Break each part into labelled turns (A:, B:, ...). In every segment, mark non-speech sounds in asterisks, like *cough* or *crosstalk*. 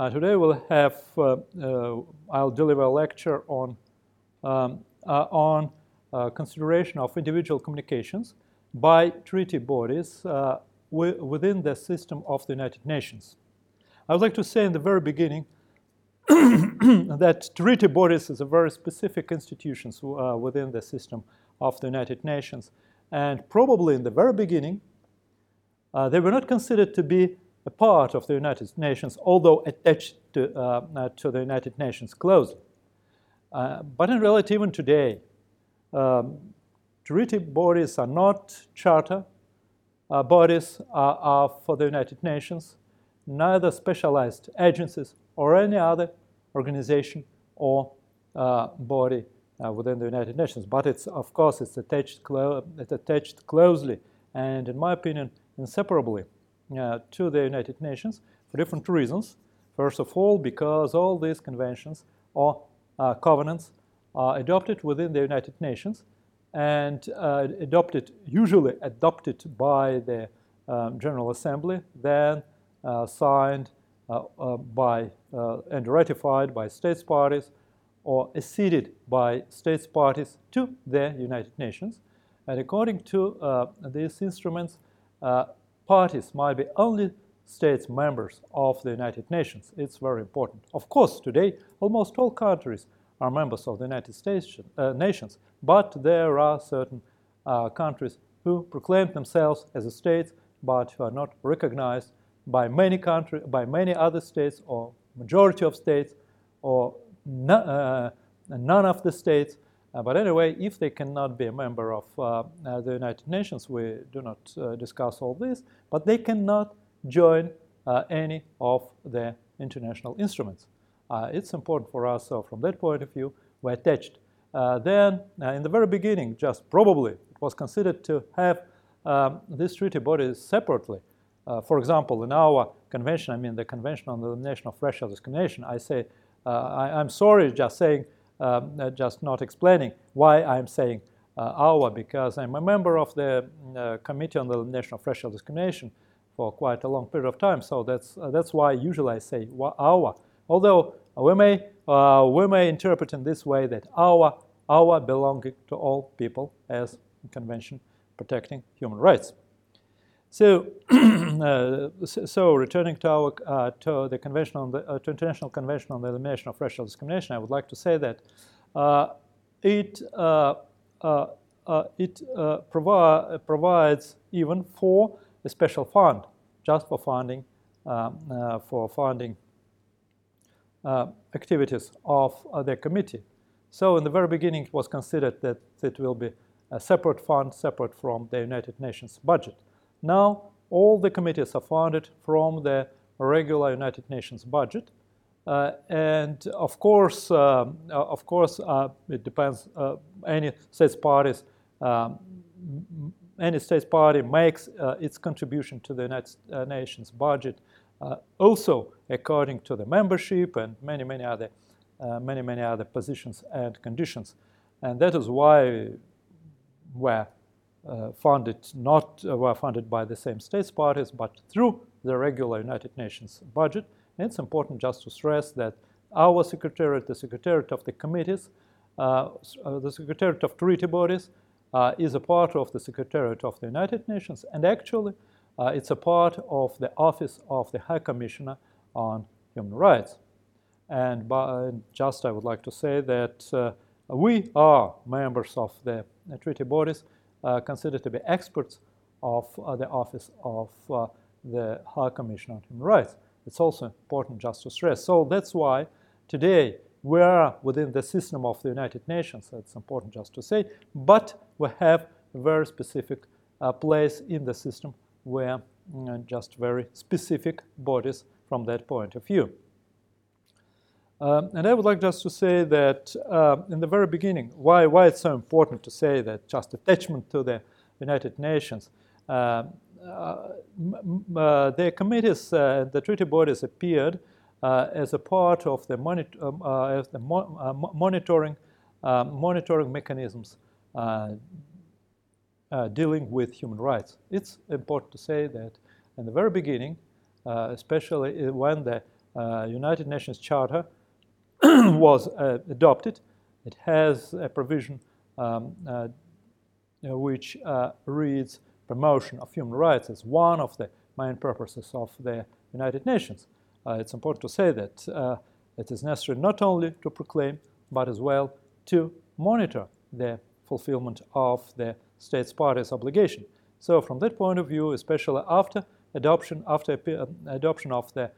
A: Uh, today we'll have, uh, uh, I'll deliver a lecture on, um, uh, on consideration of individual communications by treaty bodies within the system of the United Nations. I would like to say in the very beginning *clears throat* that treaty bodies is a very specific institutions within the system of the United Nations. And probably in the very beginning, uh, they were not considered to be a part of the United Nations, although attached to, uh, uh, to the United Nations closely. Uh, but in reality, even today, um, treaty bodies are not charter uh, bodies are, are for the United Nations, neither specialized agencies or any other organization or uh, body uh, within the United Nations. But it's, of course, it's attached, clo- it's attached closely and, in my opinion, inseparably to the United Nations for different reasons. First of all, because all these conventions or uh, covenants are adopted within the United Nations and uh, adopted, usually adopted by the um, General Assembly, then uh, signed uh, uh, by and ratified by states parties or acceded by states parties to the United Nations. And according to uh, these instruments, uh, parties might be only states members of the United Nations. It's very important. Of course, today, almost all countries are members of the United States, uh, Nations, but there are certain uh, countries who proclaim themselves as states but who are not recognized by many country, by many other states or majority of states or no, uh, none of the states. Uh, but anyway, if they cannot be a member of uh, the United Nations, we do not discuss all this, but they cannot join any of the international instruments. it's important for us, so from that point of view, we're attached. then, in the very beginning, just probably, it was considered to have um, treaty bodies separately. Uh, for example, in our convention, I mean the Convention on the Elimination of Racial Discrimination, I say uh, I, am sorry just saying, um, uh, just not explaining why I'm saying uh, our, because I'm a member of the Committee on the Elimination of Racial Discrimination for quite a long period of time. So that's, that's why usually I say our. Although we may, we may interpret in this way that our, our belonging to all people as convention protecting human rights. So, *clears throat* uh, so returning to, our, uh, to the convention on the uh, to International Convention on the Elimination of Racial Discrimination, I would like to say that uh, it uh, uh, it provi- provides even for a special fund, just for funding um, for funding activities of the committee. So, in the very beginning, it was considered that it will be a separate fund, separate from the United Nations budget. Now, all the committees are funded from the regular United Nations budget. Uh, and of course, um, uh, of course, uh, it depends. Uh, any states parties, um, any states party makes uh, its contribution to the United uh, Nations budget, also according to the membership and many, many other, many, many other positions and conditions. And that is why, where uh, funded not uh, were funded by the same states parties, but through the regular United Nations budget. And it's important just to stress that our secretariat, the secretariat of the committees, uh, uh the secretariat of treaty bodies, uh, is a part of the secretariat of the United Nations, and actually, uh, it's a part of the office of the High Commissioner on Human Rights. And by, just I would like to say that we are members of the treaty bodies uh, considered to be experts of uh, the Office of uh, the High Commissioner on Human Rights. It's also important just to stress. So that's why today we are within the system of the United Nations. That's important just to say. But we have a very specific uh, place in the system where uh, just very specific bodies from that point of view. Um, and I would like just to say that uh, in the very beginning, why, why it's so important to say that just attachment to the United Nations. Uh, uh, uh the committees, uh, the treaty bodies appeared uh, as a part of the, monitor, um, the mo monitoring, monitoring mechanisms dealing with human rights. It's important to say that in the very beginning, especially when the United Nations Charter *clears throat* was adopted. It has a provision um, which reads promotion of human rights as one of the main purposes of the United Nations. Uh, it's important to say that uh, it is necessary not only to proclaim, but as well to monitor the fulfillment of the states parties obligation. So from that point of view, especially after adoption, after uh, adoption of the uh,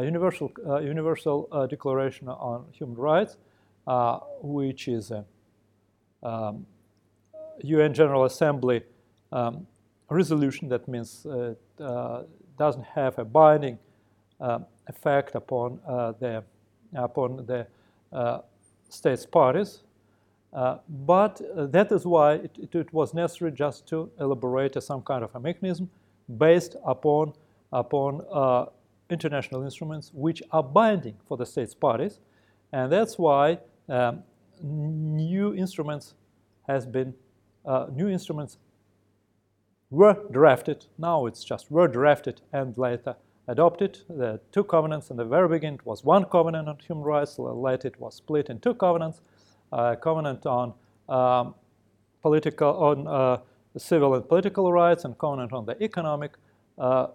A: Universal, uh, Universal uh, Declaration on Human Rights, which is a um, UN General Assembly um, resolution that means it uh, doesn't have a binding uh, effect upon the upon the states parties. but that is why it, it, it, was necessary just to elaborate some kind of a mechanism based upon upon international instruments which are binding for the states parties, and that's why um, new instruments has been uh, new instruments were drafted. Now it's just were drafted and later adopted. The two covenants in the very beginning was one covenant on human rights. Later it was split in two covenants: a covenant on um, political, on uh, civil and political rights, and covenant on the economic, uh,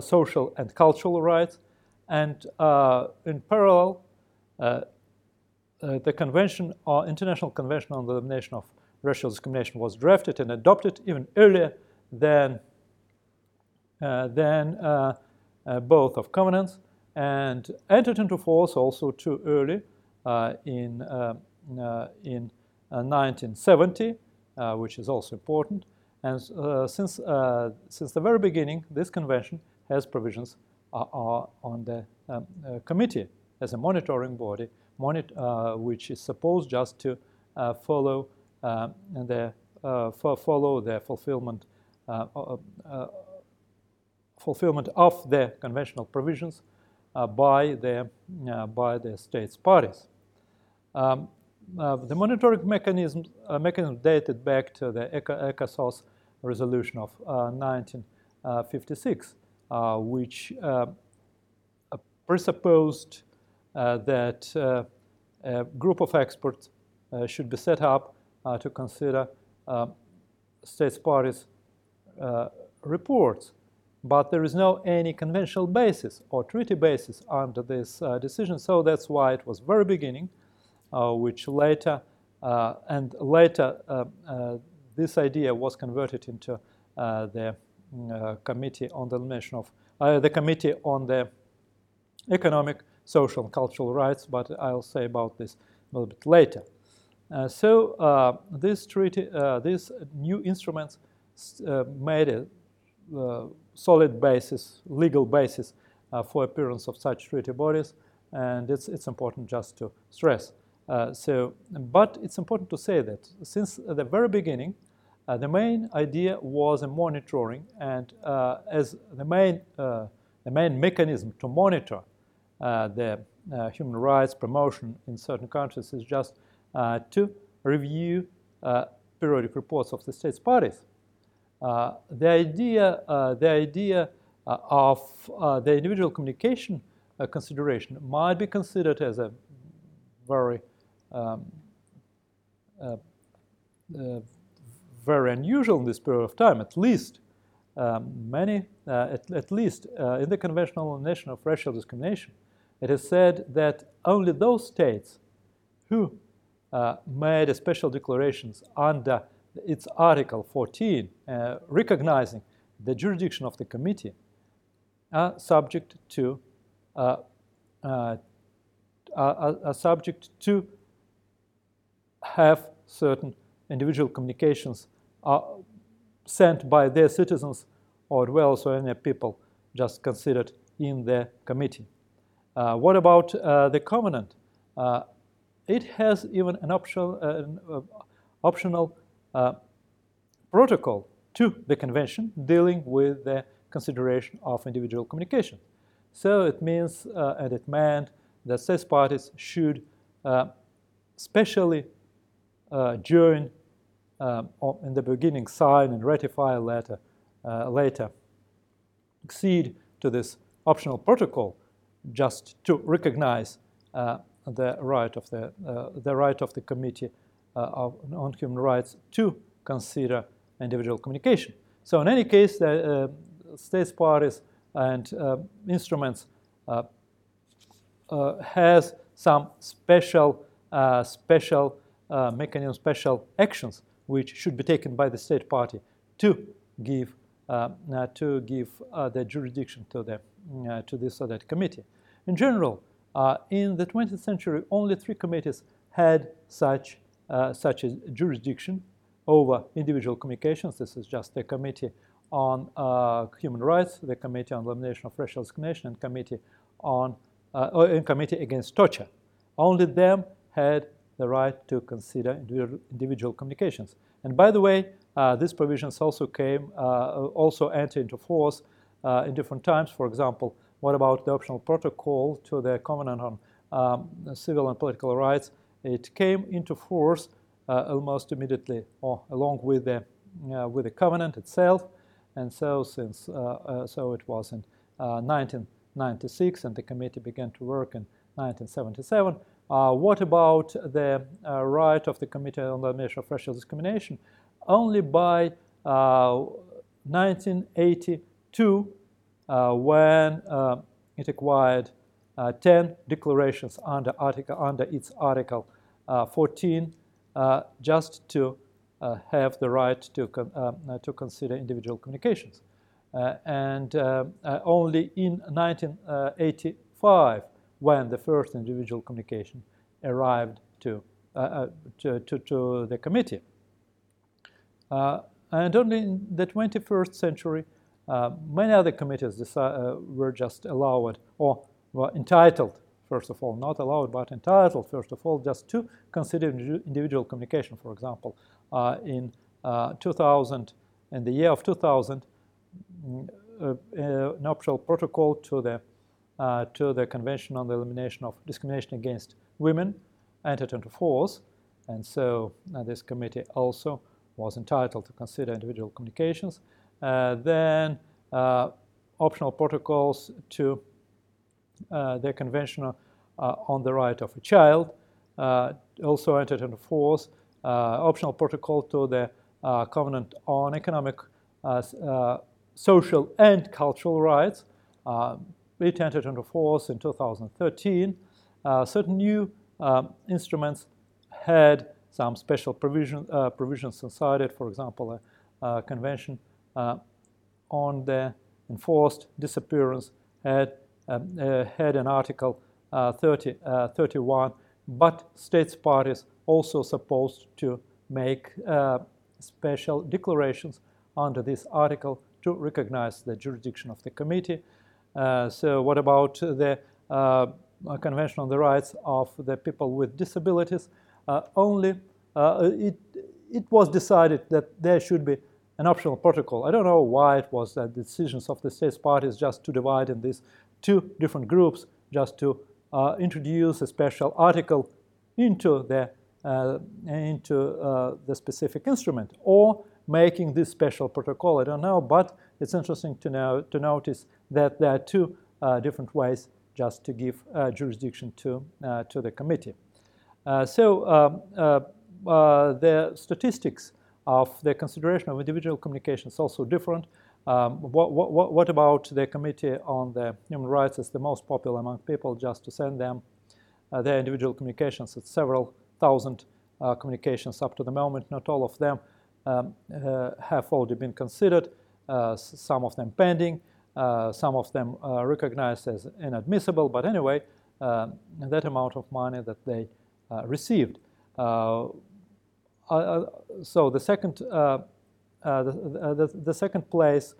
A: social, and cultural rights. And uh, in parallel, uh, uh, the convention, or International Convention on the Elimination of racial discrimination was drafted and adopted even earlier than, uh, than uh, uh, both of covenants and entered into force also too early uh, in, uh, uh, in 1970, which is also important. And since, since the very beginning, this convention has provisions on the um, committee as a monitoring body, monitor, which is supposed just to follow uh, and they uh, follow the fulfillment uh, fulfillment of the conventional provisions by the by the states parties. Um, Uh, the monitoring mechanism uh, mechanism dated back to the ECOSOC resolution of uh, 1956, which presupposed that a group of experts should be set up uh, to consider uh, states parties uh, reports. But there is no any conventional basis or treaty basis under this decision, so that's why it was very beginning, which later and later this idea was converted into the uh, committee on the elimination of uh, the committee on the economic, social, and cultural rights. But I'll say about this a little bit later. Uh, so uh, this treaty, uh, these new instruments made a solid basis, legal basis for appearance of such treaty bodies, and it's, it's important just to stress. Uh, so, but it's important to say that since the very beginning, uh, the main idea was a monitoring, and uh, as the main the main mechanism to monitor the human rights promotion in certain countries is just uh, to review uh, periodic reports of the states parties. Uh, the idea, the idea of the individual communication consideration might be considered as a very um, uh, uh, very unusual in this period of time, at least um, many, uh, at, at, least in the conventional elimination of racial discrimination, it is said that only those states who uh, made special declarations under its Article 14, uh, recognizing the jurisdiction of the committee, are subject to uh, uh are, are subject to have certain individual communications uh, sent by their citizens or any people just considered in the committee. Uh, what about the covenant? it has even an optional, uh, uh, optional uh, protocol to the convention dealing with the consideration of individual communication. So it means, uh, and it meant that states parties should uh, specially uh, join in the beginning, sign and ratify a letter, uh, later accede to this optional protocol just to recognize uh, the right of the, uh, the right of the Committee on Human Rights to consider individual communication. So in any case, the states parties and instruments has some special special mechanism, special actions which should be taken by the state party to give uh, to give uh, the jurisdiction to the uh, to this or that committee. In general, in the 20th century, only three committees had such such a jurisdiction over individual communications. This is just the committee on uh, human rights, the committee on elimination of racial discrimination, and committee on uh, committee against torture. Only them had the right to consider individual, communications. And by the way, uh, these provisions also came, uh, also entered into force uh, in different times. For example, what about the optional protocol to the Covenant on um, Civil and Political Rights? It came into force uh, almost immediately, or along with the uh, with the Covenant itself. And so, since uh, so it was in 1996, and the committee began to work in 1977. Uh, what about the uh, right of the Committee on the Elimination of Racial Discrimination? Only by uh, 1982, uh, when uh, it acquired uh, 10 declarations under, article, under its Article 14, just to have the right to, con to consider individual communications. and only in 1985, when the first individual communication arrived to, uh, uh, to, to, to, the committee. Uh, and only in the 21st century, uh, many other committees uh, were just allowed or were entitled, first of all, not allowed, but entitled, first of all, just to consider individual communication. For example, uh, in 2000, in the year of 2000, mm, an optional protocol to the uh, to the Convention on the Elimination of Discrimination Against Women entered into force. And so uh, this committee also was entitled to consider individual communications. Uh, then uh, optional protocols to uh, the Convention on the Right of a Child also entered into force. optional protocol to the Covenant on Economic, Social, and Cultural Rights it entered into force in 2013. Uh, certain new um, instruments had some special provision, uh, provisions inside it, for example, a, a convention uh, on the enforced disappearance had, um, uh, had an article uh, 30, uh, 31, but states parties also supposed to make special declarations under this article to recognize the jurisdiction of the committee. Uh, so what about the uh, Convention on the Rights of the People with Disabilities? Uh, only it, it was decided that there should be an optional protocol. I don't know why it was that the decisions of the states parties just to divide in these two different groups, just to uh, introduce a special article into the uh, into uh, the specific instrument, or making this special protocol. I don't know, but it's interesting to know to notice that there are two uh, different ways just to give uh, jurisdiction to, uh, to the committee. so um, the statistics of the consideration of individual communications also different. Um, what, what, what, about the Committee on the Human Rights is the most popular among people just to send them uh, their individual communications. It's several thousand uh, communications up to the moment. Not all of them um, uh, have already been considered, some of them pending. Uh, some of them uh, recognized as inadmissible, but anyway, uh, that amount of money that they received. so the second, the, the, the, second place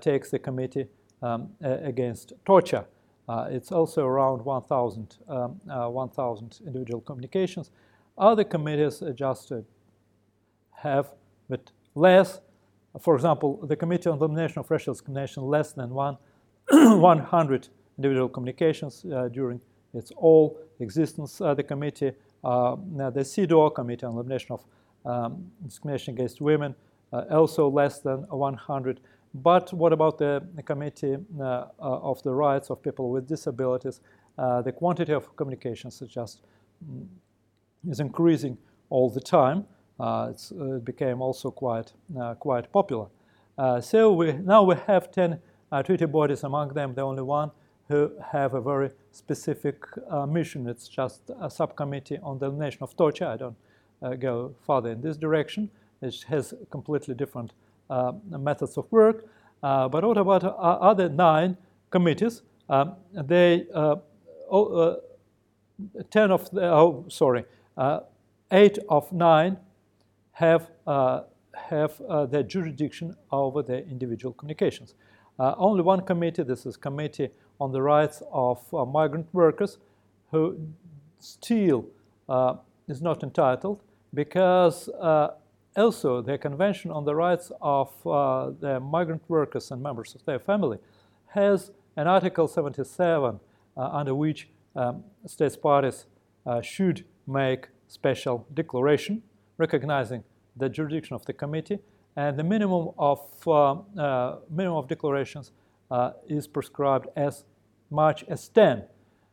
A: takes the committee um, against torture. It's also around 1,000 um, uh, 1, individual communications. Other committees just have but less for example, the Committee on Elimination of Racial Discrimination less than one, *clears throat* 100 individual communications uh, during its all existence. Uh, the committee, uh, the CEDAW, Committee on Elimination of um, Discrimination Against Women, uh, also less than 100. But what about the, the Committee of the Rights of People with Disabilities? the quantity of communications is just mm, is increasing all the time. It became also quite quite popular. so we now we have 10 treaty bodies, among them the only one who have a very specific uh, mission. It's just a subcommittee on the elimination of torture. I don't uh, go further in this direction. It has completely different uh, methods of work. Uh, but what about uh, other nine committees? Um, they, uh, oh, 10 of, the, oh, sorry, eight of nine have, have their jurisdiction over their individual communications. only one committee, this is Committee on the rights of uh, migrant workers who still uh, is not entitled because uh, also the Convention on the Rights of uh, the Migrant Workers and Members of their Family has an Article 77 uh, under which um, states parties uh, should make special declaration recognizing the jurisdiction of the committee and the minimum of minimum of declarations uh, is prescribed as much as 10.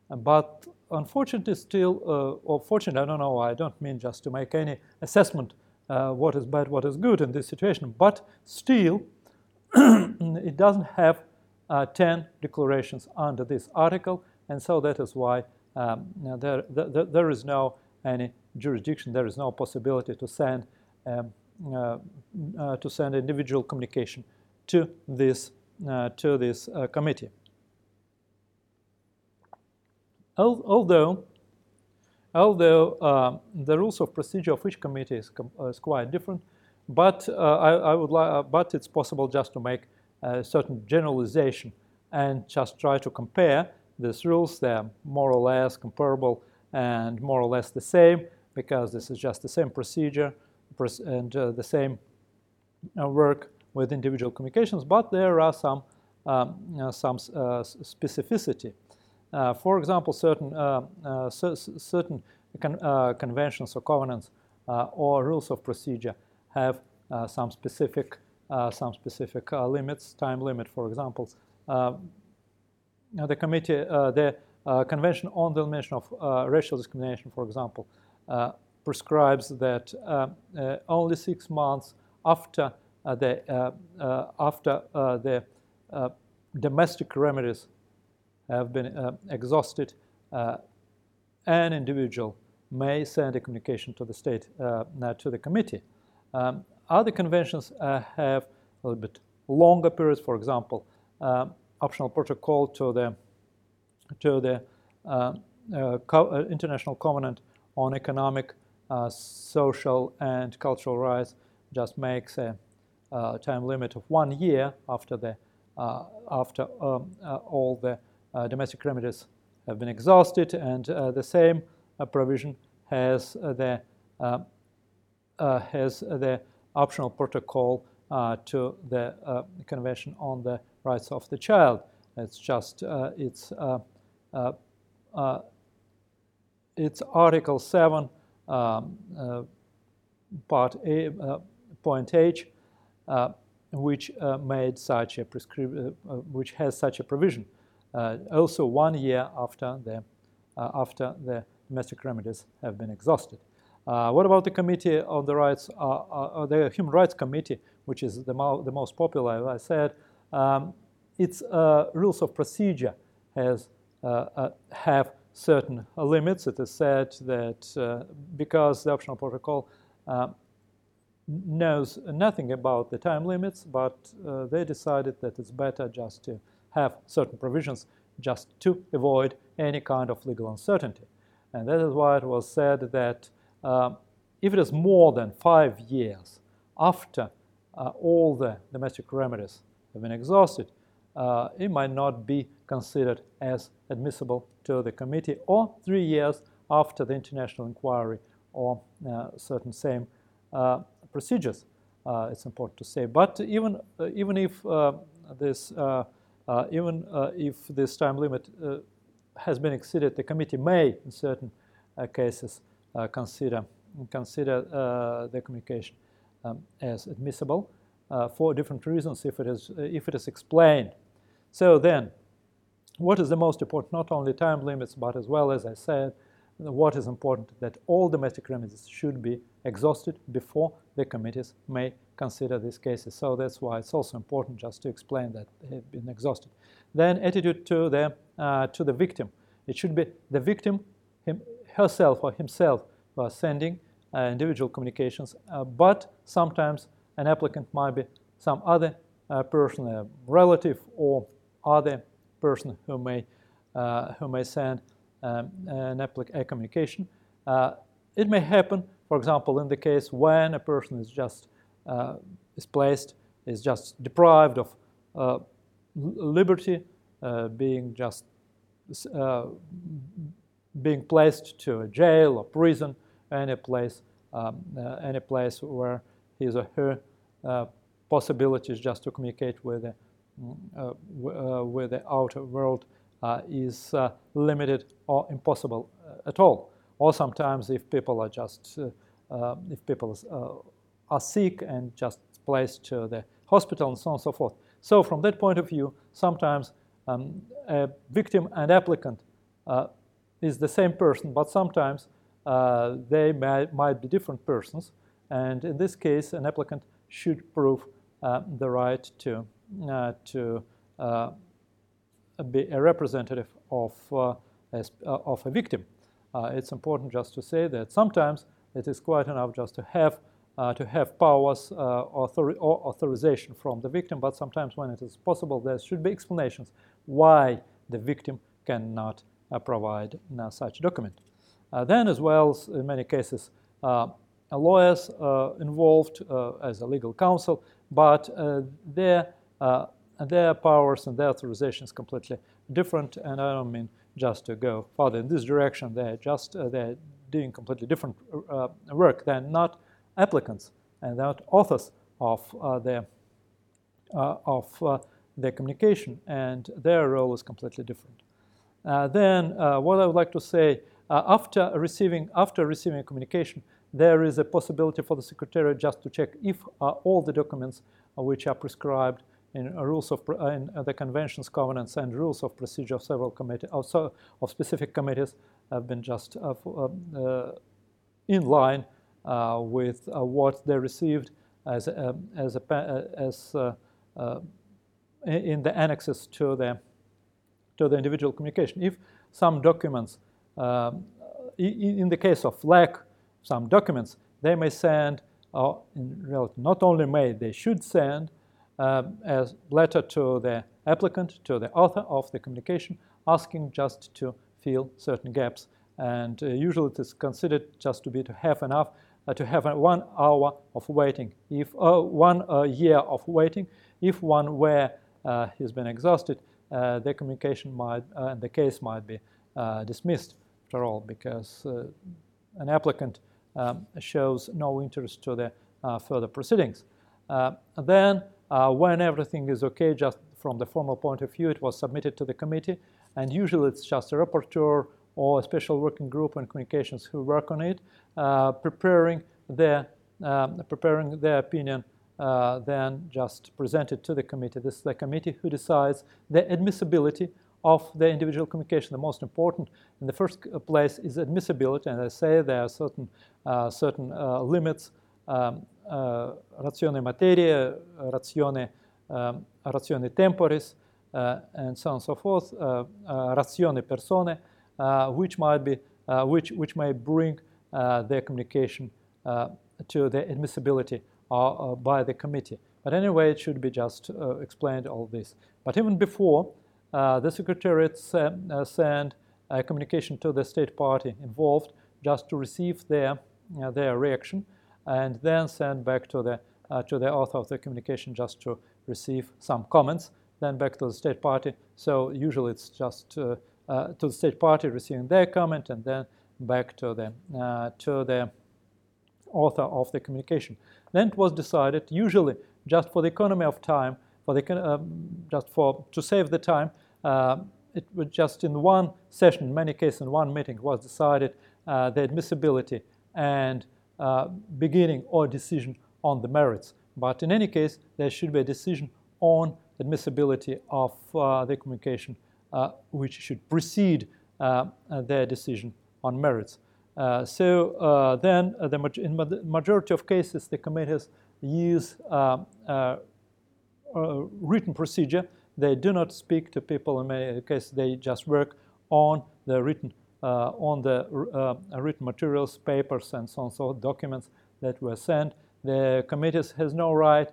A: But unfortunately, still, uh, or fortunately, I don't know, I don't mean just to make any assessment uh, what is bad, what is good in this situation, but still, *clears throat* it doesn't have uh, 10 declarations under this article, and so that is why um, there, there, there is no any jurisdiction, there is no possibility to send um, uh, uh, to send individual communication to this uh, to this uh, committee. Although, although uh, the rules of procedure of each committee is, is quite different, but I, I, would like, but it's possible just to make a certain generalization and just try to compare these rules. They're more or less comparable and more or less the same because this is just the same procedure and uh, the same uh, work with individual communications, but there are some, um, uh, some uh, specificity. Uh, for example, certain, certain con conventions or covenants or rules of procedure have some specific, some specific limits, time limit, for example. the committee, the Convention on the Elimination of Racial Discrimination, for example, prescribes that only six months after uh, the, uh, uh, after the domestic remedies have been exhausted, an individual may send a communication to the state, to the committee. Um, other conventions have a little bit longer periods, for example, optional protocol to the, to the uh, uh, co International Covenant on Economic, uh, Social, and Cultural Rights just makes a uh, time limit of one year after the uh, after um, uh, all the uh, domestic remedies have been exhausted, and uh, the same uh, provision has the has the optional protocol to the Convention on the Rights of the Child. It's just it's it's Article 7, um, uh, Part A, uh, Point H, uh, which uh, made such a prescri- uh, which has such a provision. also, one year after the after the domestic remedies have been exhausted. what about the Committee on the Rights, the Human Rights Committee, which is the, mo- the most popular? As I said, um, its rules of procedure has have certain limits. It is said that uh, because the optional protocol uh, knows nothing about the time limits, but uh, they decided that it's better just to have certain provisions just to avoid any kind of legal uncertainty. And that is why it was said that uh, if it is more than five years after uh, all the domestic remedies have been exhausted, uh, it might not be considered as admissible to the committee, or three years after the international inquiry or uh, certain same uh, procedures. Uh, it's important to say. But even uh, even if this even if this time limit has been exceeded, the committee may, in certain cases, consider consider the communication um, as admissible. for different reasons if it is if it is explained. So then, what is the most important? Not only time limits, but as well as I said, what is important that all domestic remedies should be exhausted before the committees may consider these cases. So that's why it's also important just to explain that they have been exhausted. Then attitude to the uh, to the victim. It should be the victim him, herself or himself who are sending uh, individual communications, uh, but sometimes an applicant might be some other uh, person, a relative or other person who may uh, who may send um, an a communication. Uh, it may happen, for example, in the case when a person is just uh, is placed, is just deprived of uh, liberty, uh, being just uh, being placed to a jail or prison, any place, um, uh, any place where his or her possibilities just to communicate with the, with the outer world uh, is uh, limited or impossible uh, at all. Or sometimes if people are just, if people are sick and just placed to the hospital and so on and so forth. So from that point of view, sometimes um, a victim and applicant uh, is the same person, but sometimes uh, they may, might be different persons. And in this case, an applicant should prove uh, the right to, Uh, to uh, be a representative of, uh, uh, of a victim. Uh, it's important just to say that sometimes it is quite enough just to have uh, to have powers author- or authorization from the victim, but sometimes when it is possible, there should be explanations why the victim cannot provide such a document. then, as well, in many cases, lawyers involved as a legal counsel, but their and their powers and their authorizations completely different. And I don't mean just to go further in this direction. They're just uh, they're doing completely different uh, work. They're not applicants and they're not authors of uh, their uh, of uh, their communication, and their role is completely different. Uh, then, what I would like to say after receiving after receiving a communication, there is a possibility for the secretariat just to check if all the documents which are prescribed in rules of in the conventions, covenants, and rules of procedure of several committees, also of specific committees, have been just uh, uh, in line uh, with what they received as as a, as in the annexes to the to the individual communication. If some documents, um, in the case of lack, some documents, they may send, uh, in reality, not only may, they should send um, a letter to the applicant, to the author of the communication, asking just to fill certain gaps. And uh, usually it is considered just to be to have enough, uh, to have one hour of waiting, if uh, one uh, year of waiting. If one where uh, has been exhausted, the communication might, and the case might be dismissed after all, because an applicant um, shows no interest to the further proceedings. then uh, when everything is okay, just from the formal point of view, it was submitted to the committee, and usually it's just a rapporteur or a special working group on communications who work on it, uh, preparing their um, preparing their opinion, uh, then just present it to the committee. This is the committee who decides the admissibility of the individual communication. The most important, in the first place, is admissibility, and I say there are certain uh, certain uh, limits um, Eh, ratione materiae, eh, ratione, um, eh, ratione temporis, and so on and so forth, ratione personae, which might be, which, which may bring their communication to the admissibility by the committee. But anyway, it should be just explained all this. But even before, the Secretariat sent a communication to the state party involved just to receive their, their reaction and then send back to the, uh, to the author of the communication just to receive some comments, then back to the state party. So usually it's just uh, uh, to the state party receiving their comment and then back to the, uh, to the author of the communication. Then it was decided, usually just for the economy of time, for the, um, just for to save the time, uh, it was just in one session, in many cases in one meeting, was decided the admissibility and uh, beginning or decision on the merits. But in any case, there should be a decision on admissibility of uh, the communication, uh, which should precede uh, their decision on merits. Uh, so then, the in the majority of cases, the committees use written procedure. They do not speak to people. In many cases, they just work on the written on the written materials, papers, and so on, so documents that were sent. The committees has no right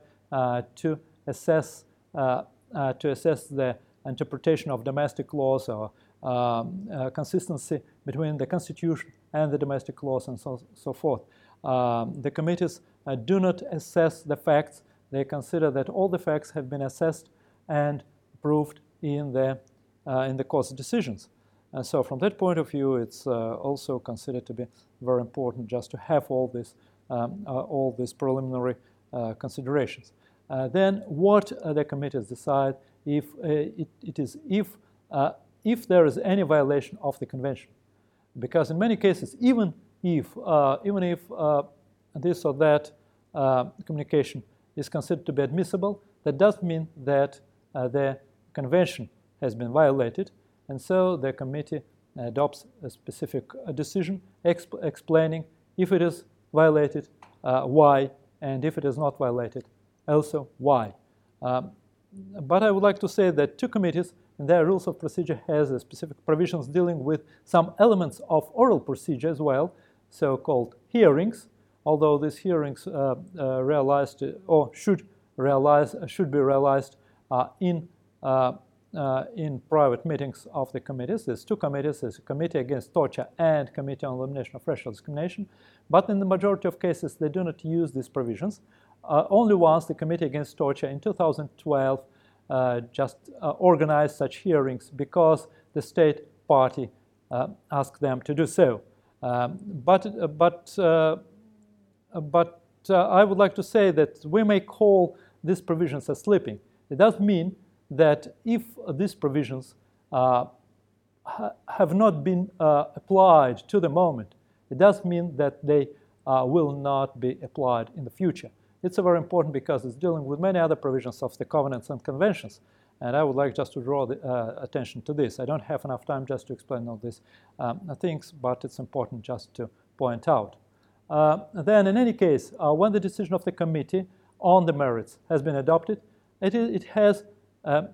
A: to assess to assess the interpretation of domestic laws or um, uh, consistency between the Constitution and the domestic laws and so, so forth. Um, the committees uh, do not assess the facts. They consider that all the facts have been assessed and proved in the, uh, in the court's decisions. And so from that point of view, it's uh, also considered to be very important just to have all, this, um, uh, all these preliminary uh, considerations. then what the committees decide if it, it is if if there is any violation of the convention. Because in many cases, even if, even if this or that uh, communication is considered to be admissible, that does mean that uh, the convention has been violated, and so the committee adopts a specific uh, decision exp explaining if it is violated, uh, why, and if it is not violated, also why. Um, but I would like to say that two committees and their rules of procedure has specific provisions dealing with some elements of oral procedure as well, so-called hearings, although these hearings uh, uh, realized or should realize should be realized uh, in uh, uh, in private meetings of the committees. There's two committees, there's a committee against torture and committee on elimination of racial discrimination. But in the majority of cases, they do not use these provisions. Uh, only once the committee against torture in 2012 uh, just uh, organize such hearings because the state party uh, asked them to do so. Um, but but but I would like to say that we may call these provisions as slipping. It does mean that if these provisions uh, ha have not been uh, applied to the moment, it does mean that they uh, will not be applied in the future. It's very important because it's dealing with many other provisions of the covenants and conventions. And I would like just to draw the, uh, attention to this. I don't have enough time just to explain all these um, things, but it's important just to point out. Uh, then, in any case, uh, when the decision of the committee on the merits has been adopted, it, is, it, has, um,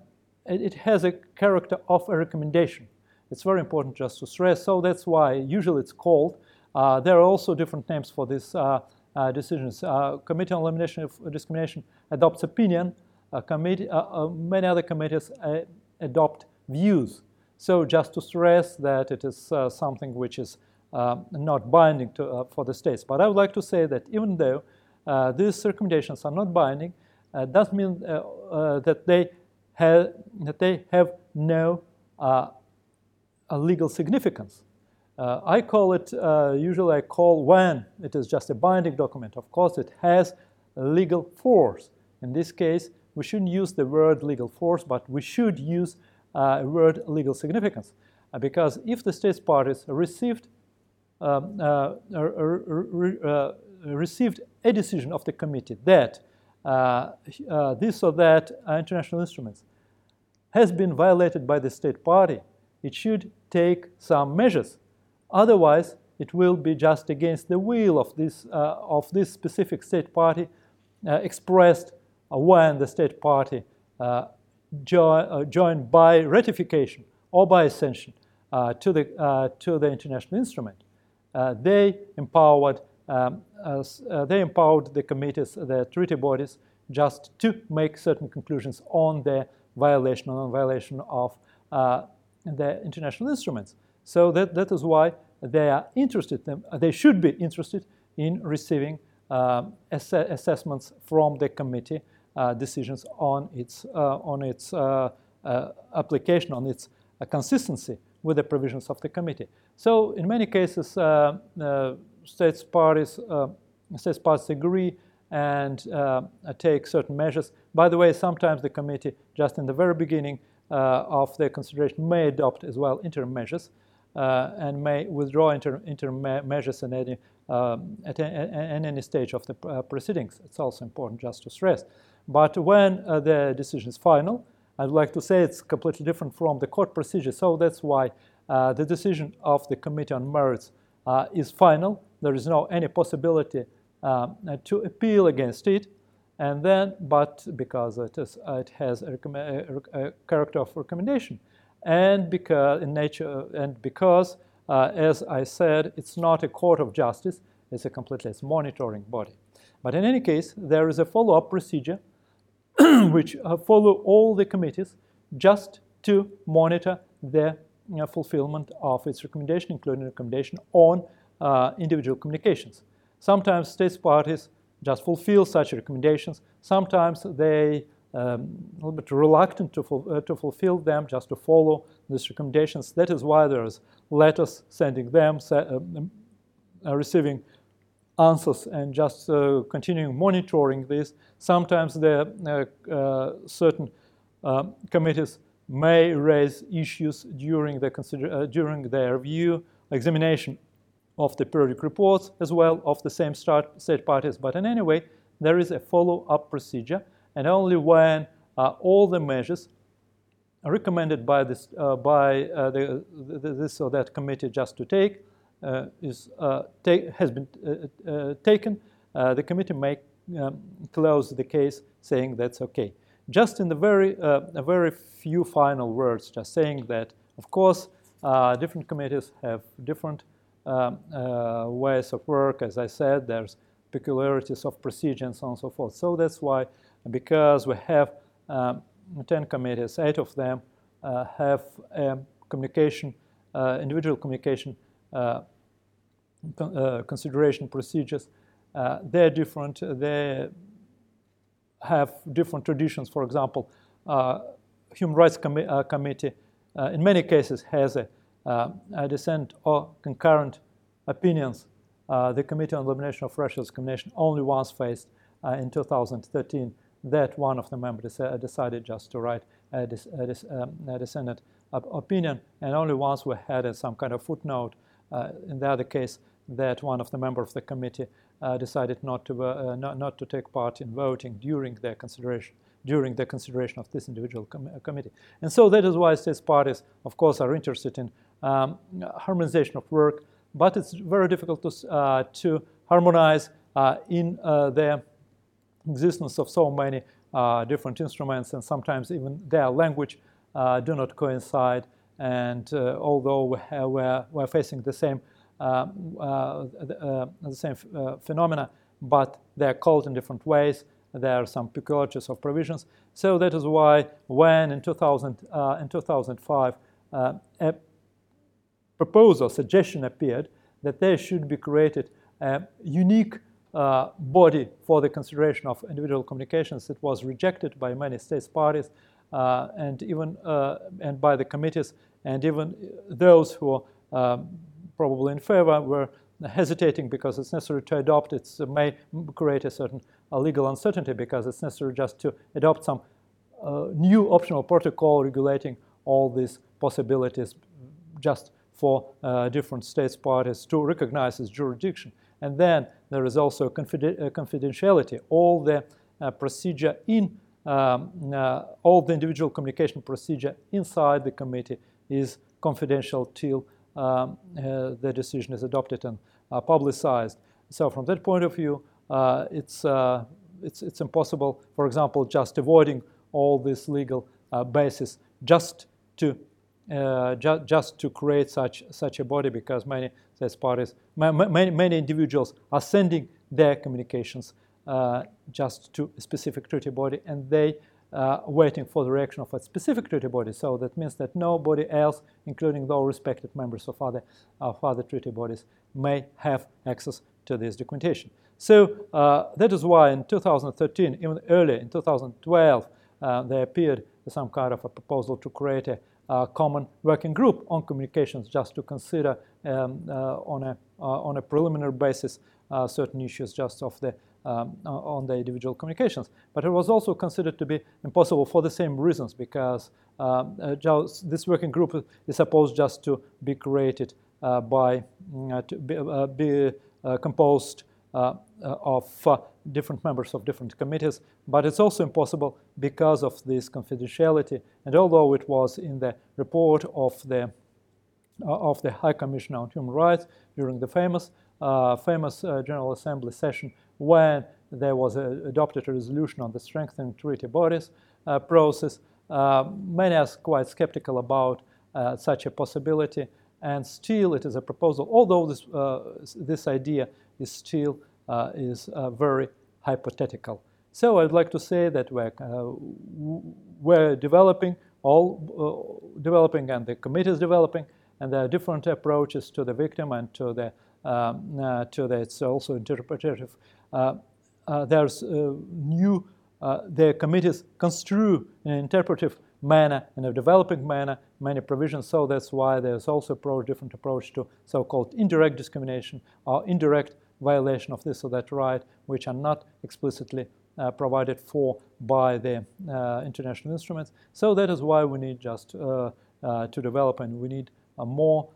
A: it, it has a character of a recommendation. It's very important just to stress. So that's why usually it's called. Uh, there are also different names for these uh, uh, decisions. Uh, Committee on Elimination of Discrimination adopts opinion. Committee, uh, many other committees adopt views. So just to stress that it is something which is not binding to, for the states. But I would like to say that even though these recommendations are not binding, uh, does mean uh, uh, that they have that they have no legal significance. Uh, I call it, uh, usually I call when it is just a binding document. Of course, it has legal force. In this case, we shouldn't use the word legal force, but we should use uh, word legal significance. Uh, because if the states parties received, um, uh, uh, received a decision of the committee that this or that international instruments has been violated by the state party, it should take some measures Otherwise, it will be just against the will of this, uh, of this specific state party uh, expressed uh, when the state party uh, uh, joined by ratification or by accession uh, to, the, to the international instrument. they empowered um, they empowered the committees, the treaty bodies, just to make certain conclusions on the violation or non-violation of the international instruments. So that, that is why they are interested, they should be interested in receiving um, ass assessments from the committee uh, decisions on its, uh, on its uh, uh application, on its uh, consistency with the provisions of the committee. So in many cases, uh, states parties, states parties agree and take certain measures. By the way, sometimes the committee, just in the very beginning of their consideration, may adopt as well interim measures. and may withdraw inter, inter measures in any, um, at, at, any stage of the proceedings. It's also important just to stress. But when the decision is final, I'd like to say it's completely different from the court procedure. So that's why uh, the decision of the Committee on Merits uh, is final. There is no any possibility um, to appeal against it. And then, but because it, is, it has a, a, character of recommendation, and because in nature, and because, uh, as I said, it's not a court of justice, it's a completely it's monitoring body. But in any case, there is a follow-up procedure *clears throat* which uh, follow all the committees just to monitor the uh, fulfillment of its recommendation, including recommendation on uh, individual communications. Sometimes states parties just fulfill such recommendations. Sometimes they um, a little bit reluctant to, uh, to fulfill them, just to follow these recommendations. That is why there's letters sending them, uh, uh, receiving answers and just uh, continuing monitoring this. Sometimes the uh, uh, certain um, committees may raise issues during, the consider- during their review, examination of the periodic reports as well of the same state parties. But in any way, there is a follow-up procedure, and only when uh, all the measures recommended by this uh, by uh, the, the, this or that committee just to take uh, is, uh, has been uh, taken, the committee may um, close the case saying that's okay. Just in the very, a very few final words, just saying that, of course, different committees have different um, ways of work. As I said, there's peculiarities of procedure and so on and so forth. So that's why, because we have um, 10 committees, eight of them uh, have communication, uh, individual communication uh, uh, consideration procedures. Uh, they're different. They have different traditions. For example, Human Rights Com- Committee, in many cases, has a dissent or concurrent opinions. the Committee on Elimination of Racial Discrimination only once faced in 2013 that one of the members decided just to write a, dis- a, dis- um, a dissented opinion, and only once we had some kind of footnote uh, in the other case that one of the members of the committee uh, decided not to, uh, not, not to take part in voting during their consideration during the consideration of this individual com- committee. And so that is why states parties, of course, are interested in um, harmonization of work, but it's very difficult to, uh, to harmonize uh, in uh, the existence of so many different instruments, and sometimes even their language do not coincide. And although we're, we're facing the same uh, uh, uh, the same phenomena, but they're called in different ways. There are some peculiarities of provisions. So that is why when in, 2000, in 2005 a proposal, suggestion appeared that there should be created a unique uh, body for the consideration of individual communications. It was rejected by many states parties uh, and even uh, and by the committees and even those who um, probably in favor were hesitating because it's necessary to adopt it uh, may create a certain uh, legal uncertainty because it's necessary just to adopt some uh, new optional protocol regulating all these possibilities just for uh, different states parties to recognize its jurisdiction. And then there is also confiden- uh, confidentiality. All the uh, procedure in um, all the individual communication procedure inside the committee is confidential till um, uh, the decision is adopted and uh, publicized. So from that point of view, uh, it's, it's, it's impossible, for example, just avoiding all this legal basis just to uh, ju- just to create such such a body because many such parties, many, many individuals are sending their communications uh, just to a specific treaty body, and they uh, waiting for the reaction of a specific treaty body. So that means that nobody else, including those respected members of other, of other treaty bodies, may have access to this documentation. So uh, that is why in 2013, even earlier in 2012, uh, there appeared some kind of a proposal to create a, a common working group on communications just to consider um, uh, on, a, uh, on a preliminary basis uh, certain issues just of the um, on the individual communications. But it was also considered to be impossible for the same reasons because um, uh, this working group is supposed just to be created uh, by, mm, to be, uh, be composed Uh, uh, of uh, different members of different committees, but it's also impossible because of this confidentiality. And although it was in the report of the of the High Commissioner on Human Rights during the famous uh, famous uh, General Assembly session when there was a, adopted a resolution on the strengthening treaty bodies uh, process. many are quite skeptical about such a possibility, and still it is a proposal, although this, this idea is still is very hypothetical. So I'd like to say that we're, uh, we're developing, all uh, developing, and the committee is developing, and there are different approaches to the victim and to the um, uh, to the, it's also interpretative. Uh, uh, there's new, the committees construe in an interpretive manner, in a developing manner, many provisions. So that's why there's also approach, different approach to so-called indirect discrimination or indirect violation of this or that right, which are not explicitly uh, provided for by the uh, international instruments. So that is why we need just uh, to develop and we need a more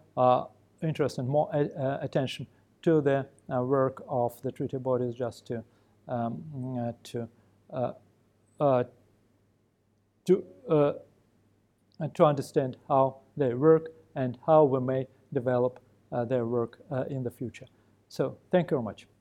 A: interest and more uh, attention to the uh, work of the treaty bodies just to um, uh, to to to understand how they work and how we may develop their work in the future. So thank you very much.